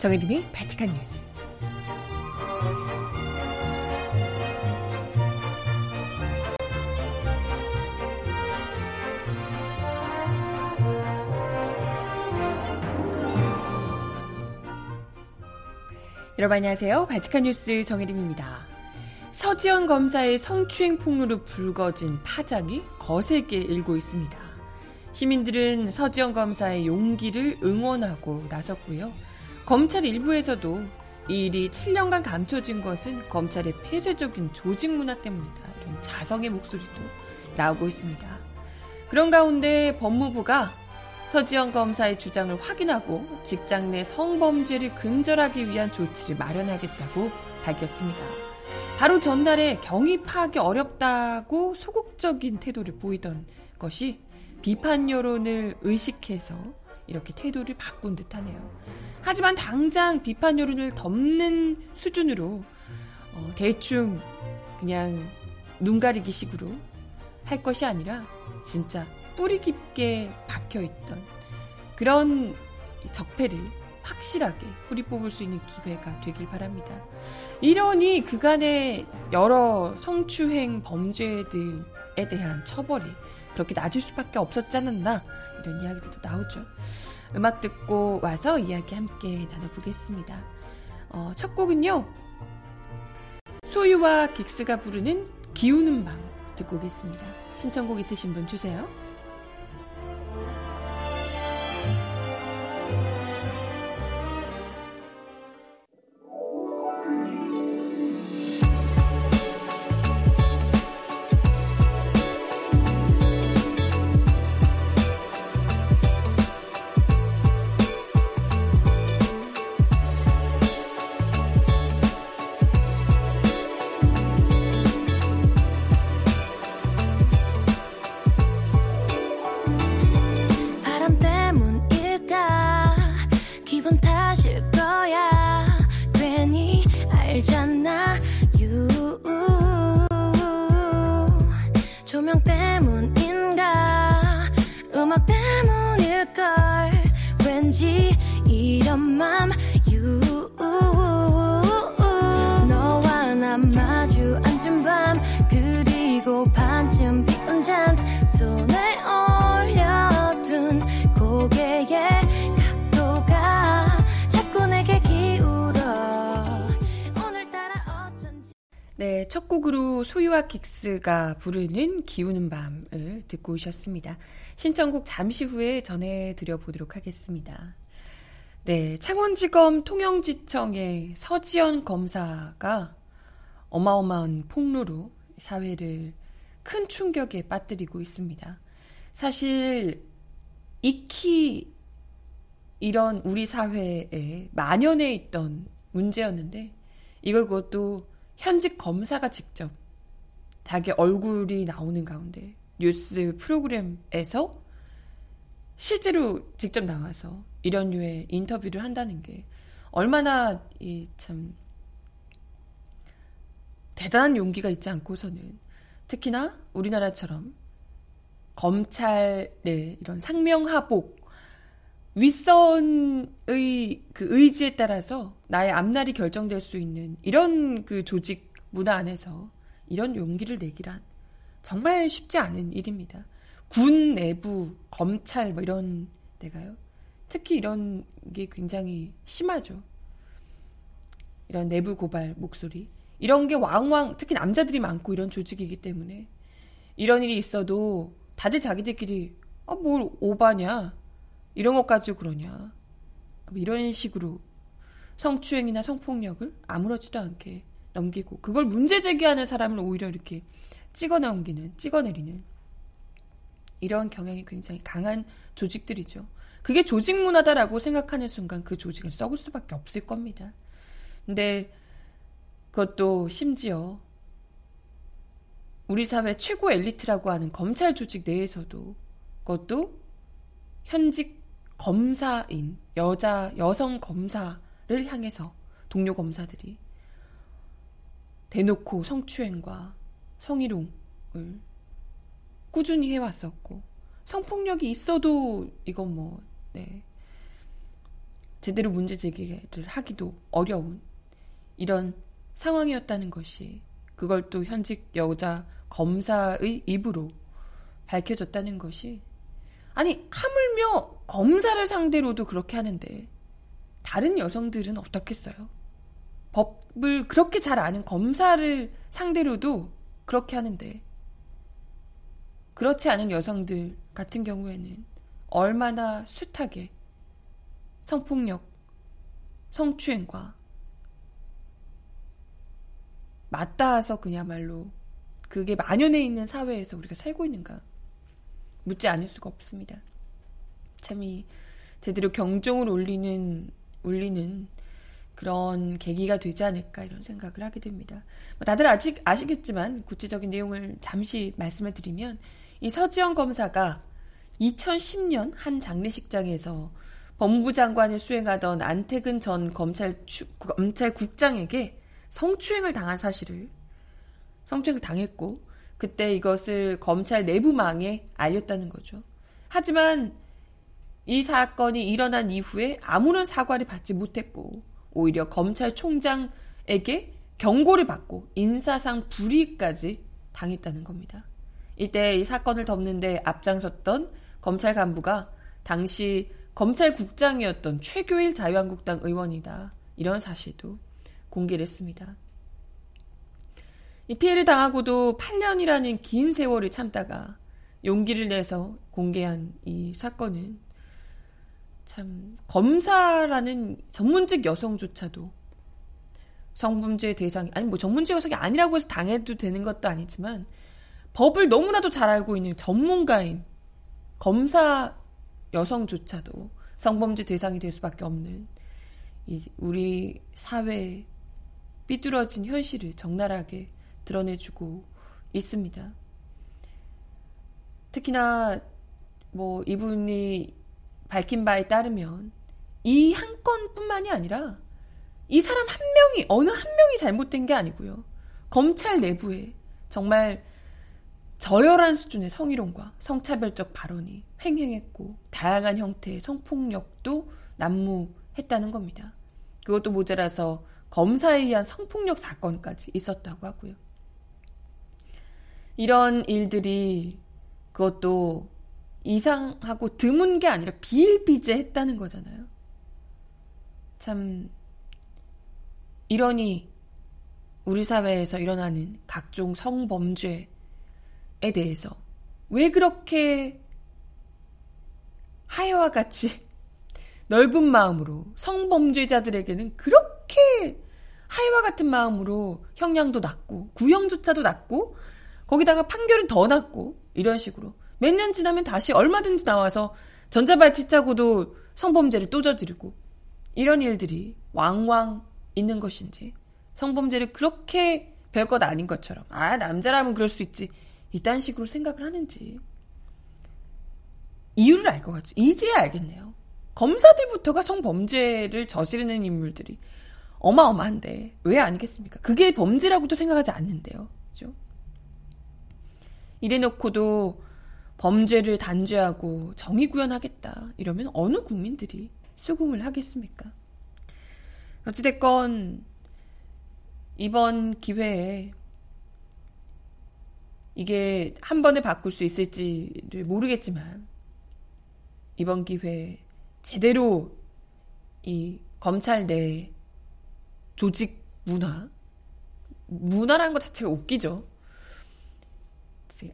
정혜림의 바칙한 뉴스. 여러분 안녕하세요. 바칙한 뉴스 정혜림입니다. 서지현 검사의 성추행 폭로로 불거진 파장이 거세게 일고 있습니다. 시민들은 서지현 검사의 용기를 응원하고 나섰고요. 검찰 일부에서도 이 일이 7년간 감춰진 것은 검찰의 폐쇄적인 조직 문화 때문이다. 이런 자성의 목소리도 나오고 있습니다. 그런 가운데 법무부가 서지영 검사의 주장을 확인하고 직장 내 성범죄를 근절하기 위한 조치를 마련하겠다고 밝혔습니다. 바로 전날에 경입하기 어렵다고 소극적인 태도를 보이던 것이 비판 여론을 의식해서 이렇게 태도를 바꾼 듯하네요. 하지만 당장 비판 여론을 덮는 수준으로 어, 대충 그냥 눈 가리기 식으로 할 것이 아니라 진짜 뿌리 깊게 박혀 있던 그런 적폐를 확실하게 뿌리 뽑을 수 있는 기회가 되길 바랍니다. 이러니 그간의 여러 성추행 범죄들에 대한 처벌이 그렇게 낮을 수밖에 없었지 않았나 이런 이야기들도 나오죠. 음악 듣고 와서 이야기 함께 나눠보겠습니다. 어, 첫 곡은요. 소유와 긱스가 부르는 기우는 밤 듣고 오겠습니다. 신청곡 있으신 분 주세요. 긱스가 부르는 기우는 밤을 듣고 오셨습니다. 신청곡 잠시 후에 전해드려 보도록 하겠습니다. 네, 창원지검 통영지청의 서지연 검사가 어마어마한 폭로로 사회를 큰 충격에 빠뜨리고 있습니다. 사실 익히 이런 우리 사회에 만연해 있던 문제였는데 이걸 그것도 현직 검사가 직접 자기 얼굴이 나오는 가운데 뉴스 프로그램에서 실제로 직접 나와서 이런 류의 인터뷰를 한다는 게 얼마나 이 참 대단한 용기가 있지 않고서는 특히나 우리나라처럼 검찰의 이런 상명하복 윗선의 그 의지에 따라서 나의 앞날이 결정될 수 있는 이런 그 조직 문화 안에서 이런 용기를 내기란 정말 쉽지 않은 일입니다. 군 내부, 검찰 뭐 이런 데가요. 특히 이런 게 굉장히 심하죠. 이런 내부 고발 목소리. 이런 게 왕왕, 특히 남자들이 많고 이런 조직이기 때문에 이런 일이 있어도 다들 자기들끼리 아, 뭘 오바냐. 이런 것 가지고 그러냐. 이런 식으로 성추행이나 성폭력을 아무렇지도 않게 넘기고 그걸 문제 제기하는 사람을 오히려 이렇게 찍어 넘기는 찍어 내리는 이런 경향이 굉장히 강한 조직들이죠. 그게 조직 문화다라고 생각하는 순간 그 조직은 썩을 수밖에 없을 겁니다. 근데 그것도 심지어 우리 사회 최고 엘리트라고 하는 검찰 조직 내에서도 그것도 현직 검사인 여자 여성 검사를 향해서 동료 검사들이 대놓고 성추행과 성희롱을 꾸준히 해왔었고 성폭력이 있어도 이건 뭐 네. 제대로 문제 제기를 하기도 어려운 이런 상황이었다는 것이 그걸 또 현직 여자 검사의 입으로 밝혀졌다는 것이 아니 하물며 검사를 상대로도 그렇게 하는데 다른 여성들은 어떻겠어요? 법을 그렇게 잘 아는 검사를 상대로도 그렇게 하는데 그렇지 않은 여성들 같은 경우에는 얼마나 숱하게 성폭력, 성추행과 맞닿아서 그야말로 그게 만연해 있는 사회에서 우리가 살고 있는가 묻지 않을 수가 없습니다. 참 이 제대로 경종을 울리는 울리는 그런 계기가 되지 않을까 이런 생각을 하게 됩니다. 뭐 다들 아직 아시겠지만 구체적인 내용을 잠시 말씀을 드리면 이 서지영 검사가 2010년 한 장례식장에서 법무부 장관을 수행하던 안태근 전 검찰 검찰국장에게 성추행을 당한 사실을 성추행을 당했고 그때 이것을 검찰 내부망에 알렸다는 거죠. 하지만 이 사건이 일어난 이후에 아무런 사과를 받지 못했고 오히려 검찰총장에게 경고를 받고 인사상 불이익까지 당했다는 겁니다. 이때 이 사건을 덮는데 앞장섰던 검찰 간부가 당시 검찰국장이었던 최교일 자유한국당 의원이다. 이런 사실도 공개를 했습니다. 이 피해를 당하고도 8년이라는 긴 세월을 참다가 용기를 내서 공개한 이 사건은 참 검사라는 전문직 여성조차도 성범죄 대상이 아니 뭐 전문직 여성이 아니라고 해서 당해도 되는 것도 아니지만 법을 너무나도 잘 알고 있는 전문가인 검사 여성조차도 성범죄 대상이 될 수밖에 없는 이 우리 사회 삐뚤어진 현실을 적나라하게 드러내주고 있습니다. 특히나 뭐 이분이 밝힌 바에 따르면 이 한 건뿐만이 아니라 이 사람 한 명이 어느 한 명이 잘못된 게 아니고요. 검찰 내부에 정말 저열한 수준의 성희롱과 성차별적 발언이 횡행했고 다양한 형태의 성폭력도 난무했다는 겁니다. 그것도 모자라서 검사에 의한 성폭력 사건까지 있었다고 하고요. 이런 일들이 그것도 이상하고 드문 게 아니라 비일비재했다는 거잖아요. 참 이러니 우리 사회에서 일어나는 각종 성범죄에 대해서 왜 그렇게 하여와 같이 넓은 마음으로 성범죄자들에게는 그렇게 하여와 같은 마음으로 형량도 낮고 구형조차도 낮고 거기다가 판결은 더 낮고 이런 식으로 몇 년 지나면 다시 얼마든지 나와서 전자발찌 짜고도 성범죄를 또 저지르고 이런 일들이 왕왕 있는 것인지 성범죄를 그렇게 별것 아닌 것처럼 아 남자라면 그럴 수 있지 이딴 식으로 생각을 하는지 이유를 알 것 같죠. 이제야 알겠네요. 검사들부터가 성범죄를 저지르는 인물들이 어마어마한데 왜 아니겠습니까? 그게 범죄라고도 생각하지 않는데요. 그죠? 이래놓고도 범죄를 단죄하고 정의 구현하겠다. 이러면 어느 국민들이 수긍을 하겠습니까? 어찌됐건 이번 기회에 이게 한 번에 바꿀 수 있을지를 모르겠지만 이번 기회에 제대로 이 검찰 내 조직 문화 문화라는 것 자체가 웃기죠.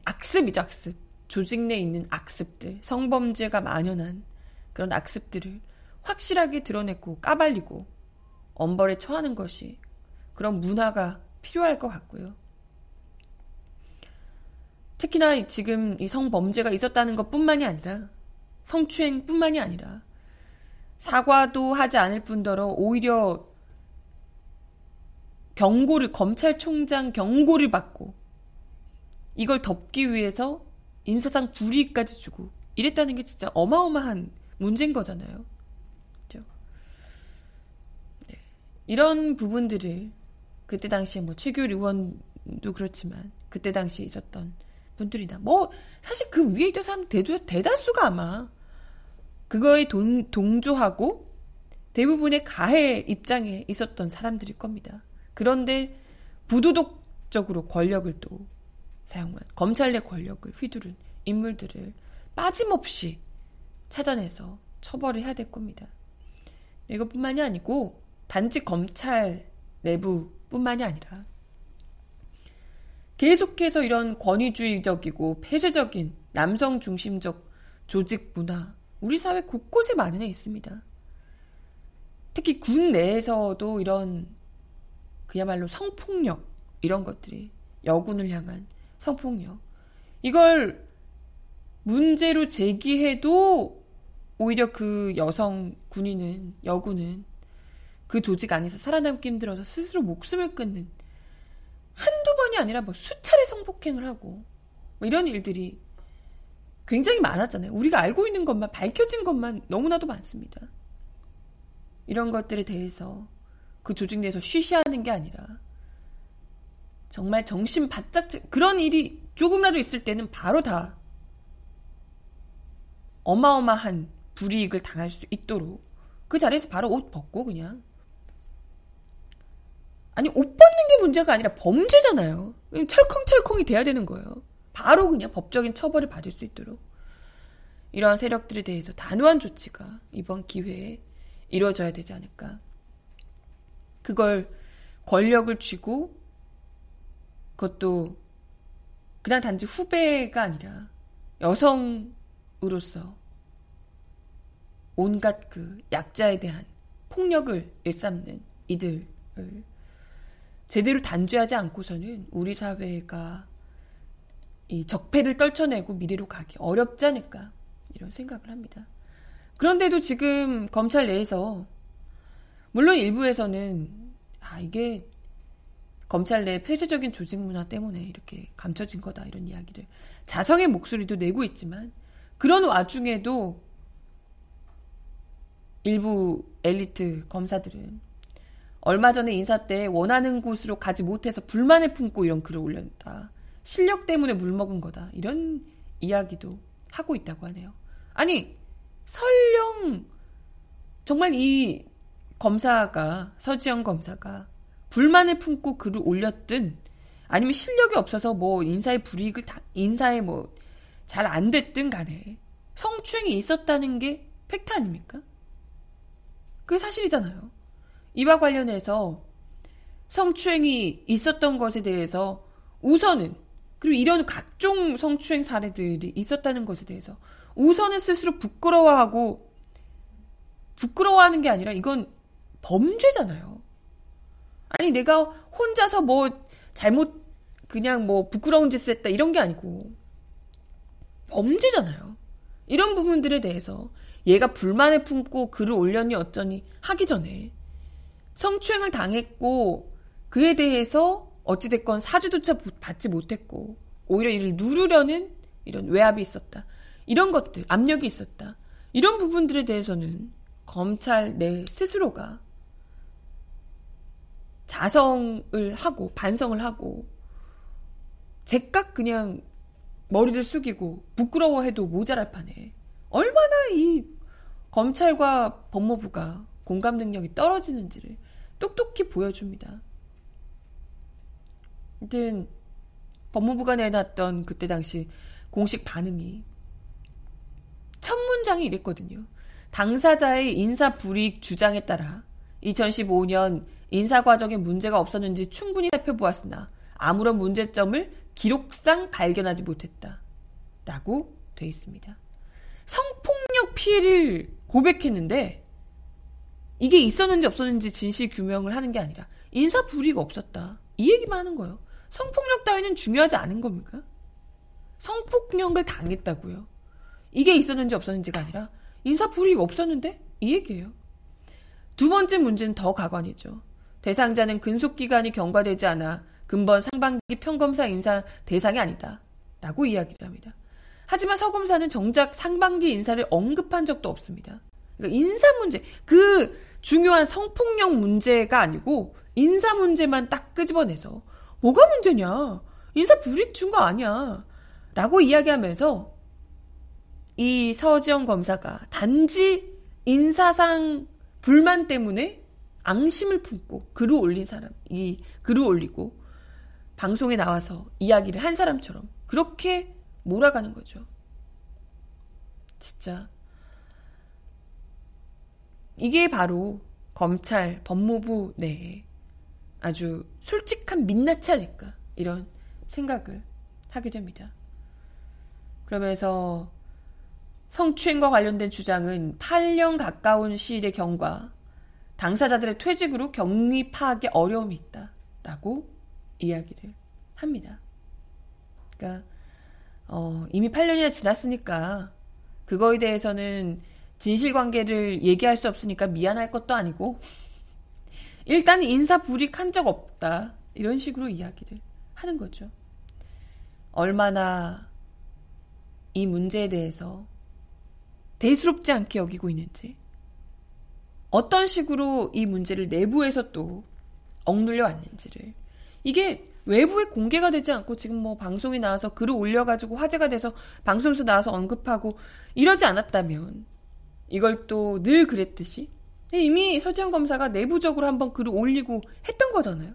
악습이죠, 악습. 조직 내에 있는 악습들, 성범죄가 만연한 그런 악습들을 확실하게 드러내고 까발리고 엄벌에 처하는 것이 그런 문화가 필요할 것 같고요. 특히나 지금 이 성범죄가 있었다는 것 뿐만이 아니라 성추행 뿐만이 아니라 사과도 하지 않을 뿐더러 오히려 경고를 검찰총장 경고를 받고 이걸 덮기 위해서 인사상 불이익까지 주고 이랬다는 게 진짜 어마어마한 문제인 거잖아요. 그렇죠? 네. 이런 부분들을 그때 당시에 뭐 최규일 의원도 그렇지만 그때 당시에 있었던 분들이나 뭐 사실 그 위에 있던 사람 대두, 대다수가 아마 그거에 돈, 동조하고 대부분의 가해 입장에 있었던 사람들일 겁니다. 그런데 부도덕적으로 권력을 또 사용한 검찰 내 권력을 휘두른 인물들을 빠짐없이 찾아내서 처벌을 해야 될 겁니다. 이것뿐만이 아니고 단지 검찰 내부뿐만이 아니라 계속해서 이런 권위주의적이고 폐쇄적인 남성 중심적 조직 문화 우리 사회 곳곳에 마련해 있습니다. 특히 군 내에서도 이런 그야말로 성폭력 이런 것들이 여군을 향한 성폭력 이걸 문제로 제기해도 오히려 그 여성 군인은 여군은 그 조직 안에서 살아남기 힘들어서 스스로 목숨을 끊는 한두 번이 아니라 뭐 수차례 성폭행을 하고 뭐 이런 일들이 굉장히 많았잖아요. 우리가 알고 있는 것만 밝혀진 것만 너무나도 많습니다. 이런 것들에 대해서 그 조직 내에서 쉬쉬하는 게 아니라 정말 정신 바짝 그런 일이 조금이라도 있을 때는 바로 다 어마어마한 불이익을 당할 수 있도록 그 자리에서 바로 옷 벗고 그냥 아니 옷 벗는 게 문제가 아니라 범죄잖아요. 철컹철컹이 돼야 되는 거예요. 바로 그냥 법적인 처벌을 받을 수 있도록 이러한 세력들에 대해서 단호한 조치가 이번 기회에 이루어져야 되지 않을까. 그걸 권력을 쥐고 그것도 그냥 단지 후배가 아니라 여성으로서 온갖 그 약자에 대한 폭력을 일삼는 이들을 제대로 단죄하지 않고서는 우리 사회가 이 적폐를 떨쳐내고 미래로 가기 어렵지 않을까 이런 생각을 합니다. 그런데도 지금 검찰 내에서 물론 일부에서는 아 이게 검찰 내 폐쇄적인 조직 문화 때문에 이렇게 감춰진 거다 이런 이야기를 자성의 목소리도 내고 있지만 그런 와중에도 일부 엘리트 검사들은 얼마 전에 인사 때 원하는 곳으로 가지 못해서 불만을 품고 이런 글을 올렸다. 실력 때문에 물먹은 거다. 이런 이야기도 하고 있다고 하네요. 아니, 설령 정말 이 검사가, 서지영 검사가 불만을 품고 글을 올렸든 아니면 실력이 없어서 뭐 인사의 불이익을 다, 인사에 뭐 잘 안 됐든 간에 성추행이 있었다는 게 팩트 아닙니까? 그게 사실이잖아요. 이와 관련해서 성추행이 있었던 것에 대해서 우선은 그리고 이런 각종 성추행 사례들이 있었다는 것에 대해서 우선은 스스로 부끄러워하고 부끄러워하는 게 아니라 이건 범죄잖아요. 아니 내가 혼자서 뭐 잘못 그냥 뭐 부끄러운 짓을 했다 이런 게 아니고 범죄잖아요. 이런 부분들에 대해서 얘가 불만을 품고 글을 올렸니 어쩌니 하기 전에 성추행을 당했고 그에 대해서 어찌됐건 사주조차 받지 못했고 오히려 이를 누르려는 이런 외압이 있었다. 이런 것들, 압력이 있었다. 이런 부분들에 대해서는 검찰 내 스스로가 자성을 하고 반성을 하고 제깍 그냥 머리를 숙이고 부끄러워해도 모자랄 판에 얼마나 이 검찰과 법무부가 공감 능력이 떨어지는지를 똑똑히 보여줍니다. 하여튼 법무부가 내놨던 그때 당시 공식 반응이 첫 문장이 이랬거든요. 당사자의 인사 불이익 주장에 따라 2015년 인사 과정에 문제가 없었는지 충분히 살펴보았으나 아무런 문제점을 기록상 발견하지 못했다. 라고 돼 있습니다. 성폭력 피해를 고백했는데 이게 있었는지 없었는지 진실 규명을 하는 게 아니라 인사 불이익 없었다. 이 얘기만 하는 거예요. 성폭력 따위는 중요하지 않은 겁니까? 성폭력을 당했다고요. 이게 있었는지 없었는지가 아니라 인사 불이익 없었는데 이 얘기예요. 두 번째 문제는 더 가관이죠. 대상자는 근속기간이 경과되지 않아 근본 상반기 평검사 인사 대상이 아니다. 라고 이야기를 합니다. 하지만 서 검사는 정작 상반기 인사를 언급한 적도 없습니다. 그러니까 인사 문제, 그 중요한 성폭력 문제가 아니고 인사 문제만 딱 끄집어내서 뭐가 문제냐? 인사 불이익 준 거 아니야. 라고 이야기하면서 이 서지영 검사가 단지 인사상 불만 때문에 앙심을 품고 글을 올린 사람, 이 글을 올리고 방송에 나와서 이야기를 한 사람처럼 그렇게 몰아가는 거죠. 진짜. 이게 바로 검찰, 법무부 내에 아주 솔직한 민낯이 아닐까. 이런 생각을 하게 됩니다. 그러면서 성추행과 관련된 주장은 8년 가까운 시일의 경과, 당사자들의 퇴직으로 격리 파악에 어려움이 있다. 라고 이야기를 합니다. 그러니까, 어, 이미 8년이나 지났으니까, 그거에 대해서는 진실 관계를 얘기할 수 없으니까 미안할 것도 아니고, 일단 인사 불이익한 적 없다. 이런 식으로 이야기를 하는 거죠. 얼마나 이 문제에 대해서 대수롭지 않게 여기고 있는지, 어떤 식으로 이 문제를 내부에서 또 억눌려 왔는지를, 이게 외부에 공개가 되지 않고 지금 뭐 방송에 나와서 글을 올려가지고 화제가 돼서 방송에서 나와서 언급하고 이러지 않았다면, 이걸 또 늘 그랬듯이, 이미 서지현 검사가 내부적으로 한번 글을 올리고 했던 거잖아요.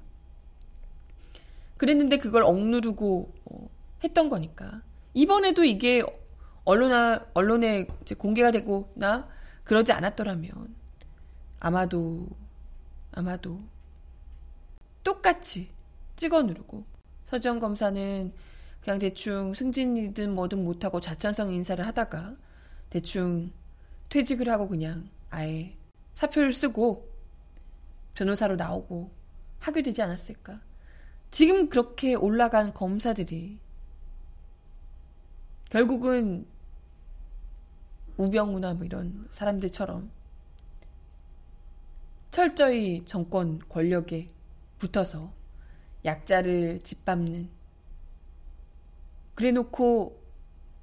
그랬는데 그걸 억누르고 어, 했던 거니까. 이번에도 이게 언론아, 언론에 공개가 되고나 그러지 않았더라면 아마도 아마도 똑같이 찍어 누르고 서지현 검사는 그냥 대충 승진이든 뭐든 못하고 자천성 인사를 하다가 대충 퇴직을 하고 그냥 아예 사표를 쓰고 변호사로 나오고 하게 되지 않았을까. 지금 그렇게 올라간 검사들이 결국은 우병우나 뭐 이런 사람들처럼 철저히 정권 권력에 붙어서 약자를 짓밟는 그래 놓고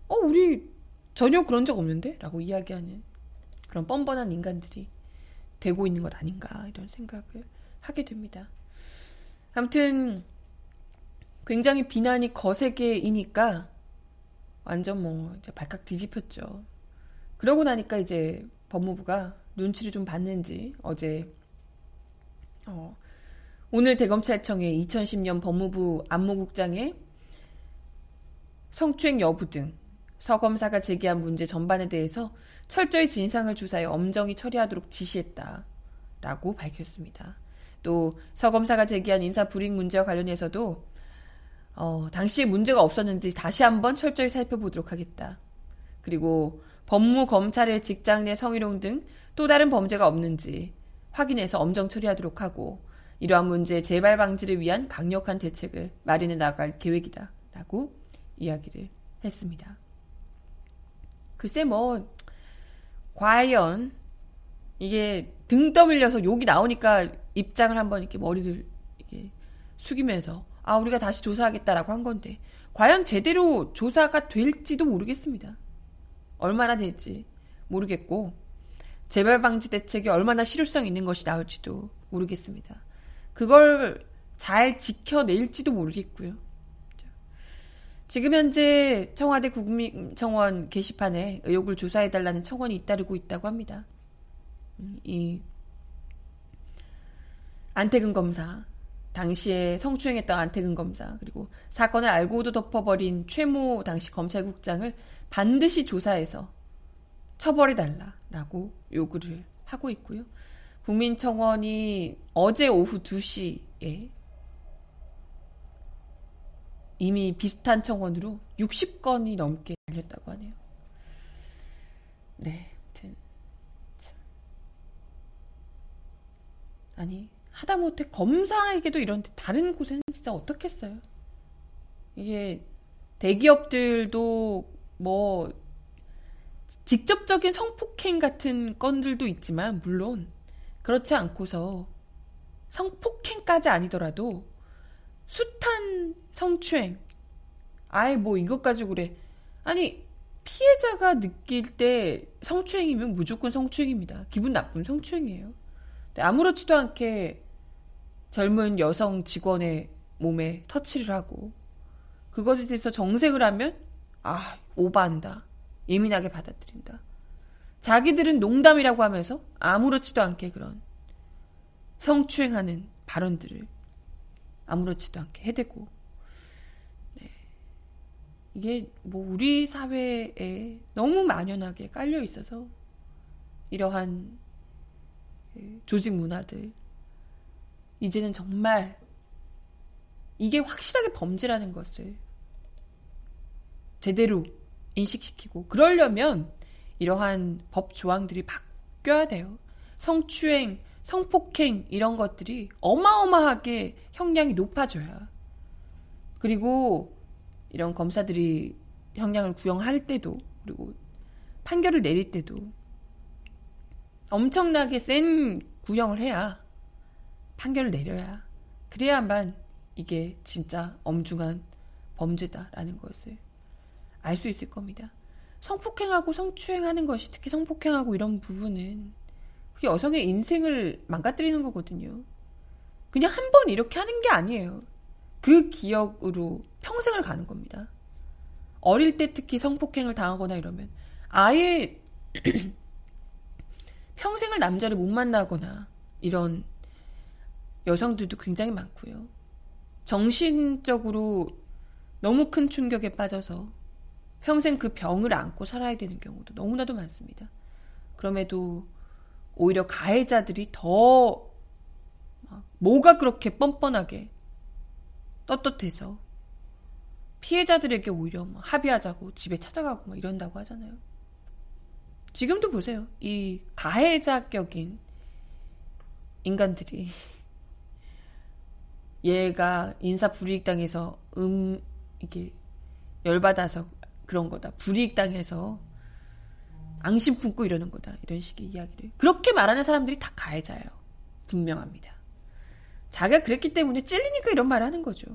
어 우리 전혀 그런 적 없는데 라고 이야기하는 그런 뻔뻔한 인간들이 되고 있는 것 아닌가 이런 생각을 하게 됩니다. 아무튼 굉장히 비난이 거세게이니까 완전 뭐 이제 발칵 뒤집혔죠. 그러고 나니까 이제 법무부가 눈치를 좀 봤는지 어제 어, 오늘 대검찰청의 2010년 법무부 안무국장의 성추행 여부 등 서검사가 제기한 문제 전반에 대해서 철저히 진상을 조사해 엄정히 처리하도록 지시했다 라고 밝혔습니다. 또 서검사가 제기한 인사 불이익 문제와 관련해서도 어, 당시에 문제가 없었는지 다시 한번 철저히 살펴보도록 하겠다. 그리고 법무 검찰의 직장 내 성희롱 등 또 다른 범죄가 없는지 확인해서 엄정 처리하도록 하고 이러한 문제 재발 방지를 위한 강력한 대책을 마련해 나갈 계획이다. 라고 이야기를 했습니다. 글쎄 뭐 과연 이게 등 떠밀려서 욕이 나오니까 입장을 한번 이렇게 머리를 이렇게 숙이면서 아 우리가 다시 조사하겠다라고 한 건데 과연 제대로 조사가 될지도 모르겠습니다. 얼마나 될지 모르겠고 재발 방지 대책이 얼마나 실효성 있는 것이 나올지도 모르겠습니다. 그걸 잘 지켜낼지도 모르겠고요. 지금 현재 청와대 국민청원 게시판에 의혹을 조사해달라는 청원이 잇따르고 있다고 합니다. 음, 이 안태근 검사, 당시에 성추행했던 안태근 검사, 그리고 사건을 알고도 덮어버린 최모 당시 검찰국장을 반드시 조사해서 처벌해 달라라고 요구를 하고 있고요. 국민청원이 어제 오후 2시에 이미 비슷한 청원으로 60건이 넘게 달렸다고 하네요. 네, 아무튼 아니 하다못해 검사에게도 이런데 다른 곳에는 진짜 어떻겠어요? 이게 대기업들도 뭐 직접적인 성폭행 같은 건들도 있지만 물론 그렇지 않고서 성폭행까지 아니더라도 숱한 성추행. 아예 뭐 이것 가지고 그래. 아니, 피해자가 느낄 때 성추행이면 무조건 성추행입니다. 기분 나쁜 성추행이에요. 아무렇지도 않게 젊은 여성 직원의 몸에 터치를 하고 그것에 대해서 정색을 하면 아, 오바한다. 예민하게 받아들인다. 자기들은 농담이라고 하면서 아무렇지도 않게 그런 성추행하는 발언들을 아무렇지도 않게 해대고 네. 이게 뭐 우리 사회에 너무 만연하게 깔려 있어서 이러한 그 조직 문화들 이제는 정말 이게 확실하게 범죄라는 것을 제대로 인식시키고 그러려면 이러한 법 조항들이 바뀌어야 돼요. 성추행, 성폭행 이런 것들이 어마어마하게 형량이 높아져야. 그리고 이런 검사들이 형량을 구형할 때도 그리고 판결을 내릴 때도 엄청나게 센 구형을 해야 판결을 내려야 그래야만 이게 진짜 엄중한 범죄다라는 것을 알 수 있을 겁니다. 성폭행하고 성추행하는 것이 특히 성폭행하고 이런 부분은 그 여성의 인생을 망가뜨리는 거거든요. 그냥 한 번 이렇게 하는 게 아니에요. 그 기억으로 평생을 가는 겁니다. 어릴 때 특히 성폭행을 당하거나 이러면 아예 평생을 남자를 못 만나거나 이런 여성들도 굉장히 많고요. 정신적으로 너무 큰 충격에 빠져서 평생 그 병을 안고 살아야 되는 경우도 너무나도 많습니다. 그럼에도 오히려 가해자들이 더 뭐가 그렇게 뻔뻔하게 떳떳해서 피해자들에게 오히려 뭐 합의하자고 집에 찾아가고 막 이런다고 하잖아요. 지금도 보세요. 이 가해자격인 인간들이 얘가 인사 불이익 당해서 음 이게 열받아서 그런 거다. 불이익 당해서 앙심 품고 이러는 거다. 이런 식의 이야기를 그렇게 말하는 사람들이 다 가해자예요. 분명합니다. 자기가 그랬기 때문에 찔리니까 이런 말을 하는 거죠.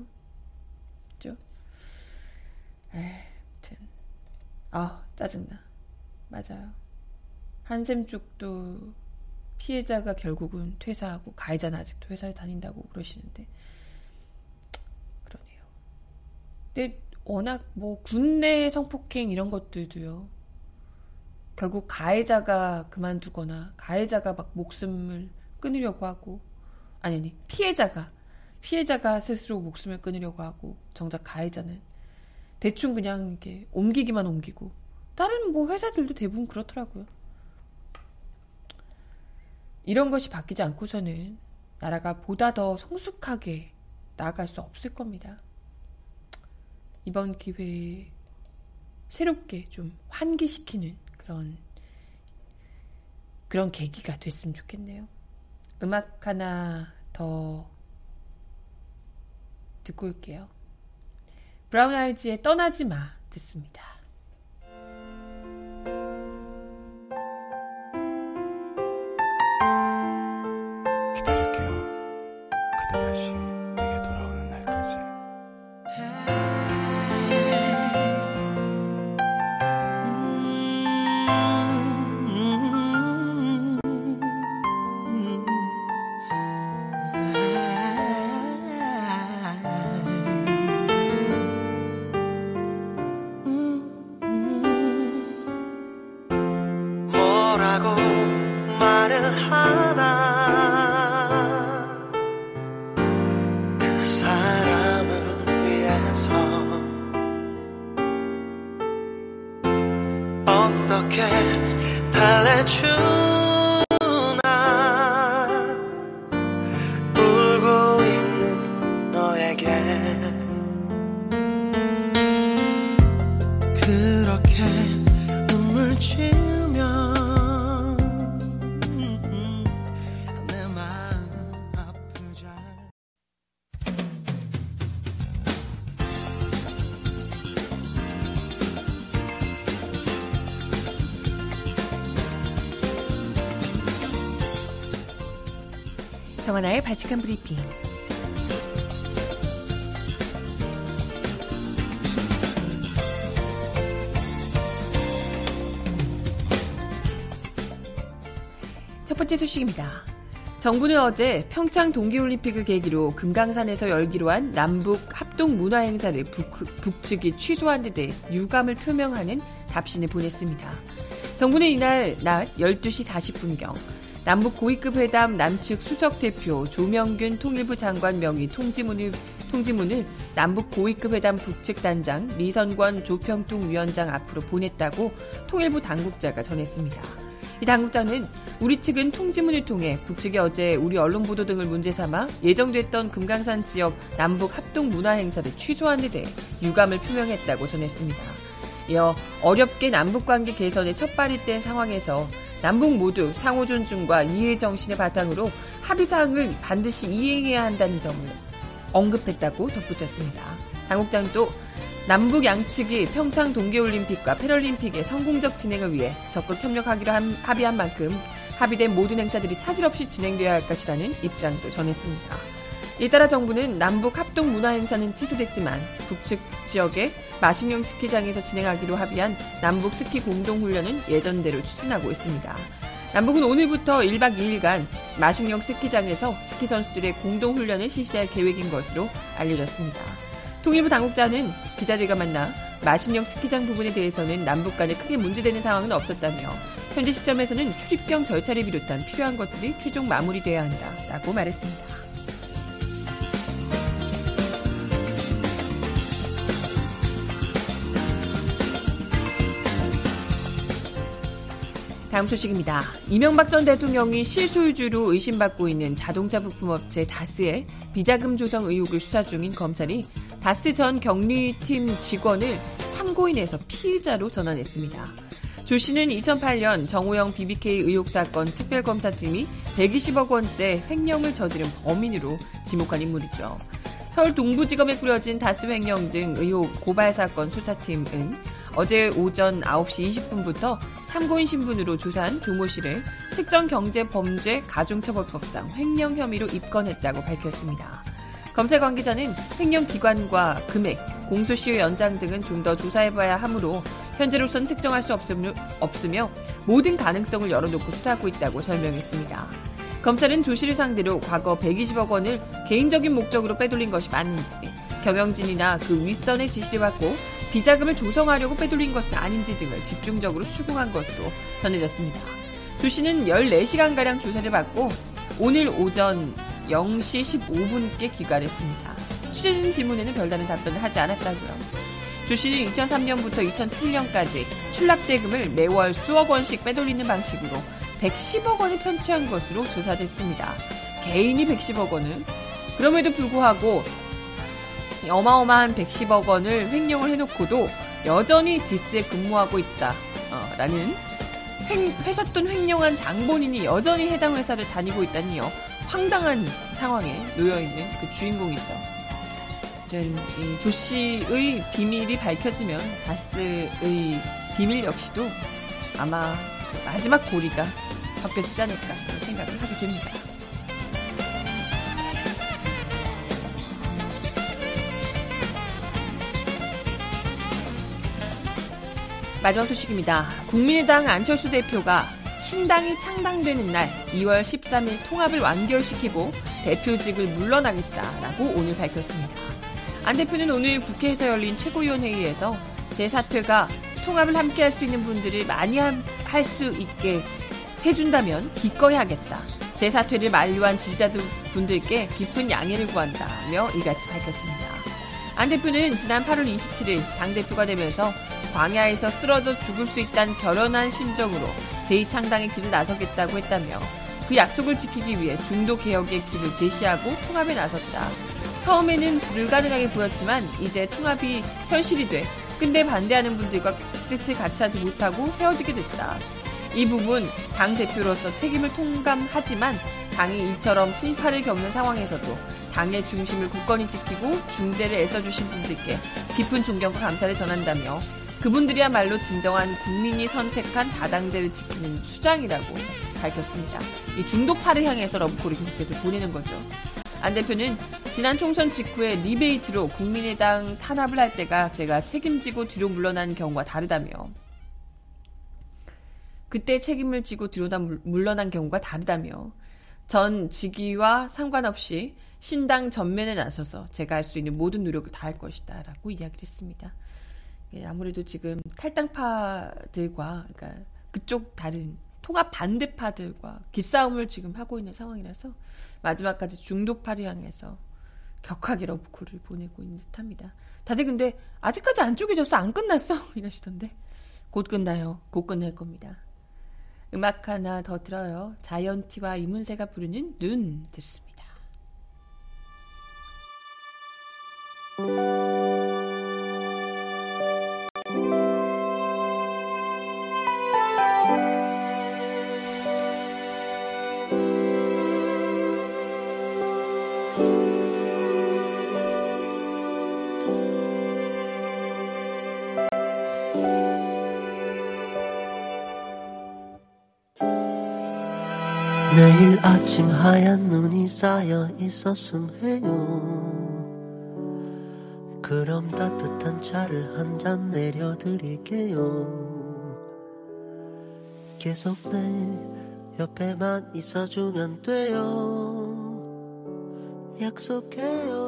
그죠? 에튼 아 짜증나. 맞아요. 한샘 쪽도 피해자가 결국은 퇴사하고 가해자는 아직도 회사를 다닌다고 그러시는데 그러네요. 근데 워낙 뭐 군내 성폭행 이런 것들도요. 결국 가해자가 그만두거나 가해자가 막 목숨을 끊으려고 하고 아니 아니 피해자가 피해자가 스스로 목숨을 끊으려고 하고 정작 가해자는 대충 그냥 이렇게 옮기기만 옮기고 다른 뭐 회사들도 대부분 그렇더라고요. 이런 것이 바뀌지 않고서는 나라가 보다 더 성숙하게 나아갈 수 없을 겁니다. 이번 기회에 새롭게 좀 환기시키는 그런 그런 계기가 됐으면 좋겠네요. 음악 하나 더 듣고 올게요. 브라운 아이즈의 떠나지 마 듣습니다. 발칙한 브리핑. 첫 번째 소식입니다. 정부는 어제 평창 동계올림픽을 계기로 금강산에서 열기로 한 남북 합동 문화 행사를 북, 북측이 취소한 데 대해 유감을 표명하는 답신을 보냈습니다. 정부는 이날 낮 12시 40분경 남북 고위급 회담 남측 수석 대표 조명균 통일부 장관 명의 통지문을 통지문을 남북 고위급 회담 북측 단장 리선권 조평통 위원장 앞으로 보냈다고 통일부 당국자가 전했습니다. 이 당국자는 우리 측은 통지문을 통해 북측이 어제 우리 언론 보도 등을 문제 삼아 예정됐던 금강산 지역 남북 합동 문화 행사를 취소한 데 대해 유감을 표명했다고 전했습니다. 이어 어렵게 남북 관계 개선에 첫 발이 뗀 상황에서 남북 모두 상호 존중과 이해 정신의 바탕으로 합의 사항을 반드시 이행해야 한다는 점을 언급했다고 덧붙였습니다. 당국장은 또 남북 양측이 평창 동계올림픽과 패럴림픽의 성공적 진행을 위해 적극 협력하기로 한, 합의한 만큼 합의된 모든 행사들이 차질 없이 진행되어야 할 것이라는 입장도 전했습니다. 이에 따라 정부는 남북 합동 문화 행사는 취소됐지만 북측 지역의 마식령 스키장에서 진행하기로 합의한 남북 스키 공동훈련은 예전대로 추진하고 있습니다. 남북은 오늘부터 1박 2일간 마식령 스키장에서 스키 선수들의 공동훈련을 실시할 계획인 것으로 알려졌습니다. 통일부 당국자는 기자들과 만나 마식령 스키장 부분에 대해서는 남북 간에 크게 문제되는 상황은 없었다며 현재 시점에서는 출입경 절차를 비롯한 필요한 것들이 최종 마무리돼야 한다라고 말했습니다. 다음 소식입니다. 이명박 전 대통령이 실소유주로 의심받고 있는 자동차 부품업체 다스의 비자금 조성 의혹을 수사 중인 검찰이 다스 전 격리팀 직원을 참고인에서 피의자로 전환했습니다. 조 씨는 2008년 정호영 BBK 의혹 사건 특별검사팀이 120억 원대 횡령을 저지른 범인으로 지목한 인물이죠. 서울 동부지검에 꾸려진 다스 횡령 등 의혹 고발 사건 수사팀은 어제 오전 9시 20분부터 참고인 신분으로 조사한 조모 씨를 특정 경제 범죄 가중처벌법상 횡령 혐의로 입건했다고 밝혔습니다. 검찰 관계자는 횡령 기관과 금액, 공소시효 연장 등은 좀 더 조사해봐야 하므로 현재로선 특정할 수 없으며 모든 가능성을 열어놓고 수사하고 있다고 설명했습니다. 검찰은 조 씨를 상대로 과거 120억 원을 개인적인 목적으로 빼돌린 것이 맞는지 경영진이나 그 윗선의 지시를 받고 비자금을 조성하려고 빼돌린 것은 아닌지 등을 집중적으로 추궁한 것으로 전해졌습니다. 조 씨는 14시간가량 조사를 받고 오늘 오전 0시 15분께 귀가했습니다. 취재진 질문에는 별다른 답변을 하지 않았다고요. 조 씨는 2003년부터 2007년까지 출납대금을 매월 수억 원씩 빼돌리는 방식으로 110억 원을 편취한 것으로 조사됐습니다. 개인이 110억 원을 그럼에도 불구하고 어마어마한 110억 원을 횡령을 해놓고도 여전히 디스에 근무하고 있다. 어, 라는 회사 돈 횡령한 장본인이 여전히 해당 회사를 다니고 있다니요. 황당한 상황에 놓여있는 그 주인공이죠. 조 씨의 비밀이 밝혀지면 다스의 비밀 역시도 아마 마지막 고리가 벗겨지지 않을까 생각을 하게 됩니다. 마지막 소식입니다. 국민의당 안철수 대표가 신당이 창당되는 날 2월 13일 통합을 완결시키고 대표직을 물러나겠다라고 오늘 밝혔습니다. 안 대표는 오늘 국회에서 열린 최고위원회의에서 제 사퇴가 통합을 함께 할 수 있는 분들을 많이 할 수 있게 해준다면 기꺼이 하겠다. 제 사퇴를 만류한 지지자들 분들께 깊은 양해를 구한다며 이같이 밝혔습니다. 안 대표는 지난 8월 27일 당대표가 되면서 광야에서 쓰러져 죽을 수 있다는 결연한 심정으로 제2창당의 길을 나서겠다고 했다며 그 약속을 지키기 위해 중도 개혁의 길을 제시하고 통합에 나섰다. 처음에는 불가능하게 보였지만 이제 통합이 현실이 돼 근데 반대하는 분들과 뜻을 같이 하지 못하고 헤어지게 됐다. 이 부분 당 대표로서 책임을 통감하지만 당이 이처럼 풍파를 겪는 상황에서도 당의 중심을 굳건히 지키고 중재를 애써주신 분들께 깊은 존경과 감사를 전한다며 그분들이야말로 진정한 국민이 선택한 다당제를 지키는 수장이라고 밝혔습니다. 이 중도파를 향해서 러브콜을 계속해서 보내는 거죠. 안 대표는 지난 총선 직후에 리베이트로 국민의당 탄압을 할 때가 제가 책임지고 뒤로 물러난 경우와 다르다며 그때 책임을 지고 뒤로 물러난 경우가 다르다며 전 직위와 상관없이 신당 전면에 나서서 제가 할 수 있는 모든 노력을 다할 것이다 라고 이야기를 했습니다. 예, 아무래도 지금 탈당파들과 그러니까 그쪽 다른 통합 반대파들과 기싸움을 지금 하고 있는 상황이라서 마지막까지 중도파를 향해서 격하게 러브콜을 보내고 있는 듯합니다. 다들 근데 아직까지 안 쪼개져서 안 끝났어 이러시던데 곧 끝나요. 곧 끝날 겁니다. 음악 하나 더 들어요. 자이언티와 이문세가 부르는 눈 듣습니다. 내일 아침 하얀 눈이 쌓여 있었음 해요. 그럼 따뜻한 차를 한 잔 내려드릴게요. 계속 내 옆에만 있어주면 돼요. 약속해요.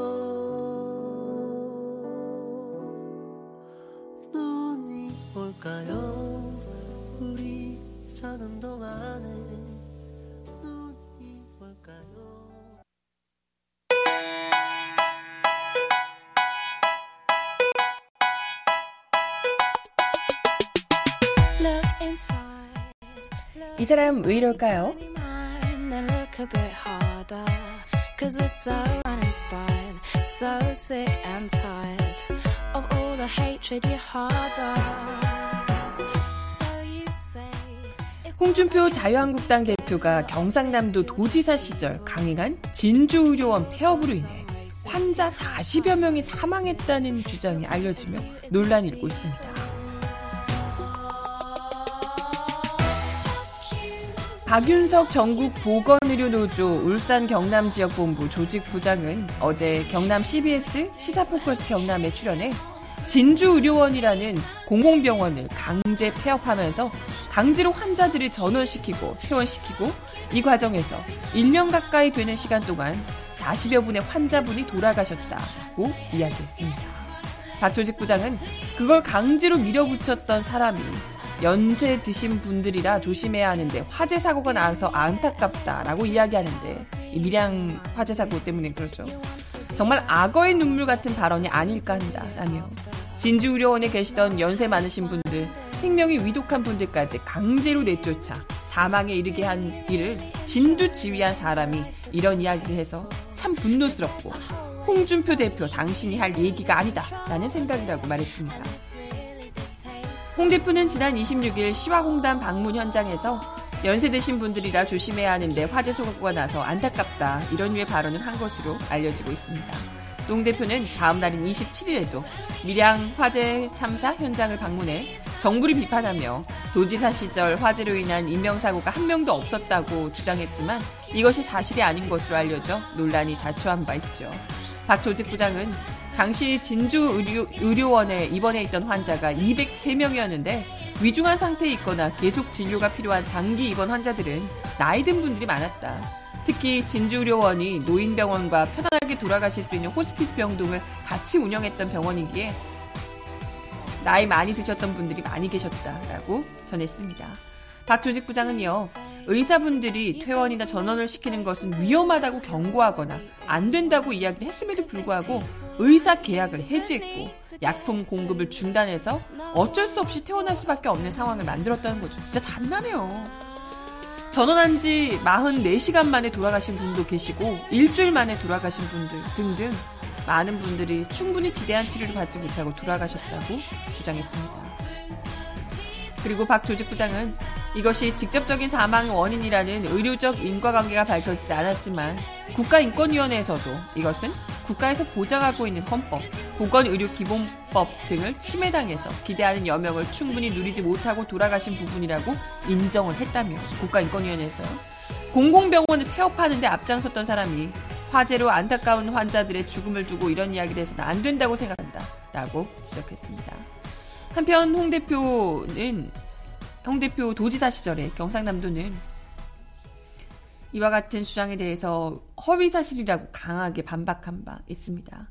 이럴까요? Cause we're so uninspired, so sick and tired of all the hatred you harbor. 홍준표 자유한국당 대표가 경상남도 도지사 시절 강행한 진주의료원 폐업으로 인해 환자 40여 명이 사망했다는 주장이 알려지며 논란이 일고 있습니다. 박윤석 전국 보건의료노조 울산 경남 지역본부 조직부장은 어제 경남 CBS 시사포커스 경남에 출연해 진주의료원이라는 공공병원을 강제 폐업하면서 강제로 환자들을 전원시키고 퇴원시키고 이 과정에서 1년 가까이 되는 시간 동안 40여 분의 환자분이 돌아가셨다고 이야기했습니다. 박 조직 부장은 그걸 강제로 밀어붙였던 사람이 연세 드신 분들이라 조심해야 하는데 화재 사고가 나서 안타깝다라고 이야기하는데 밀양 화재 사고 때문에 그렇죠. 정말 악어의 눈물 같은 발언이 아닐까 한다라며 진주의료원에 계시던 연세 많으신 분들, 생명이 위독한 분들까지 강제로 내쫓아 사망에 이르게 한 일을 진두지휘한 사람이 이런 이야기를 해서 참 분노스럽고 홍준표 대표 당신이 할 얘기가 아니다라는 생각이라고 말했습니다. 홍 대표는 지난 26일 시화공단 방문 현장에서 연세 드신 분들이라 조심해야 하는데 화재 사고가 나서 안타깝다 이런 류의 발언을 한 것으로 알려지고 있습니다. 농 대표는 다음 날인 27일에도 밀양 화재 참사 현장을 방문해 정부를 비판하며 도지사 시절 화재로 인한 인명사고가 한 명도 없었다고 주장했지만 이것이 사실이 아닌 것으로 알려져 논란이 자초한 바 있죠. 박 조직 부장은 당시 진주 의료, 원에 입원해 있던 환자가 203명이었는데 위중한 상태에 있거나 계속 진료가 필요한 장기 입원 환자들은 나이 든 분들이 많았다. 특히 진주의료원이 노인병원과 편안하게 돌아가실 수 있는 호스피스 병동을 같이 운영했던 병원이기에 나이 많이 드셨던 분들이 많이 계셨다라고 전했습니다. 박 조직 부장은요, 의사분들이 퇴원이나 전원을 시키는 것은 위험하다고 경고하거나 안 된다고 이야기를 했음에도 불구하고 의사 계약을 해지했고 약품 공급을 중단해서 어쩔 수 없이 퇴원할 수밖에 없는 상황을 만들었다는 거죠. 진짜 잔인하네요. 전원한 지 44시간 만에 돌아가신 분도 계시고 일주일 만에 돌아가신 분들 등등 많은 분들이 충분히 기대한 치료를 받지 못하고 돌아가셨다고 주장했습니다. 그리고 박 조직 부장은 이것이 직접적인 사망 원인이라는 의료적 인과관계가 밝혀지지 않았지만 국가인권위원회에서도 이것은 국가에서 보장하고 있는 헌법, 보건의료기본법 등을 침해당해서 기대하는 여명을 충분히 누리지 못하고 돌아가신 부분이라고 인정을 했다며 국가인권위원회에서 공공병원을 폐업하는데 앞장섰던 사람이 화재로 안타까운 환자들의 죽음을 두고 이런 이야기를 해서는 안 된다고 생각한다. 라고 지적했습니다. 한편 홍 대표는 홍 대표 도지사 시절에 경상남도는 이와 같은 주장에 대해서 허위 사실이라고 강하게 반박한 바 있습니다.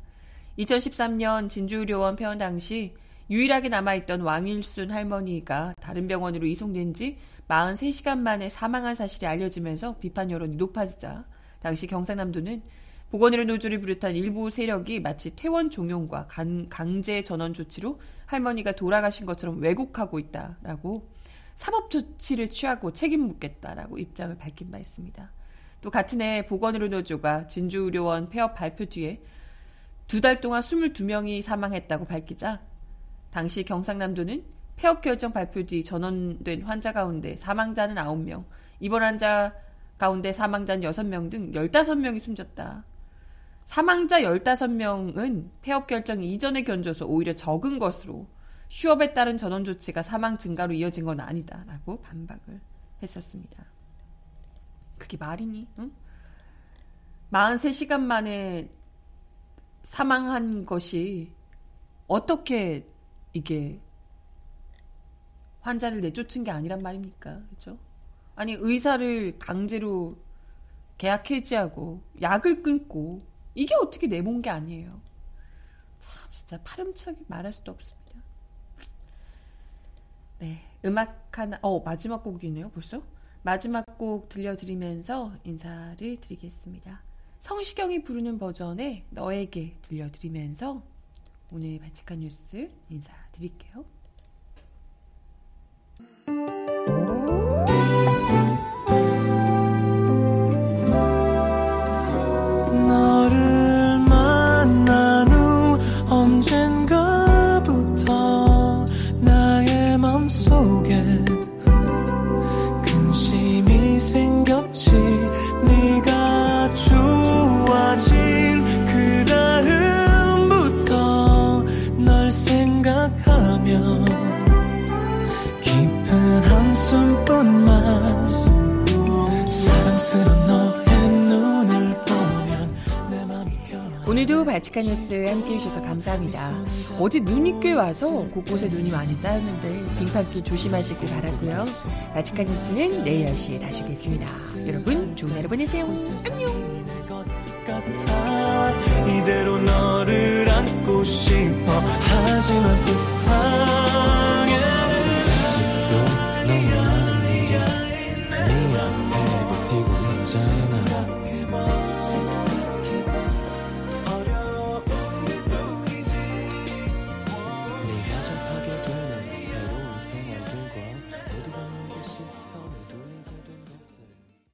2013년 진주의료원 폐원 당시 유일하게 남아있던 왕일순 할머니가 다른 병원으로 이송된 지 43시간 만에 사망한 사실이 알려지면서 비판 여론이 높아지자 당시 경상남도는 보건의료 노조를 비롯한 일부 세력이 마치 퇴원 종용과 강 제 전원 조치로 할머니가 돌아가신 것처럼 왜곡하고 있다라고 사법 조치를 취하고 책임 묻겠다라고 입장을 밝힌 바 있습니다. 또 같은 해 보건의료 노조가 진주의료원 폐업 발표 뒤에 두 달 동안 22명이 사망했다고 밝히자 당시 경상남도는 폐업 결정 발표 뒤 전원된 환자 가운데 사망자는 9명, 입원 환자 가운데 사망자는 6명 등 15명이 숨졌다. 사망자 15명은 폐업 결정 이전에 견줘서 오히려 적은 것으로 휴업에 따른 전원 조치가 사망 증가로 이어진 건 아니다라고 반박을 했었습니다. 그게 말이니? 응? 43시간 만에 사망한 것이 어떻게 이게 환자를 내쫓은 게 아니란 말입니까? 그죠? 아니, 의사를 강제로 계약 해지하고 약을 끊고 이게 어떻게 내몬 게 아니에요. 참, 진짜 파렴치하게 말할 수도 없습니다. 네. 음악 하나, 어, 마지막 곡이네요, 벌써? 마지막 곡 들려드리면서 인사를 드리겠습니다. 성시경이 부르는 버전의 너에게 들려드리면서 오늘 발칙한 뉴스 인사드릴게요. 감사합니다. 어제 눈이 꽤 와서 곳곳에 눈이 많이 쌓였는데 빙판길 조심하시길 바라고요. 바치카 뉴스는 내일 10시에 다시 오겠습니다. 여러분 좋은 하루 보내세요. 안녕.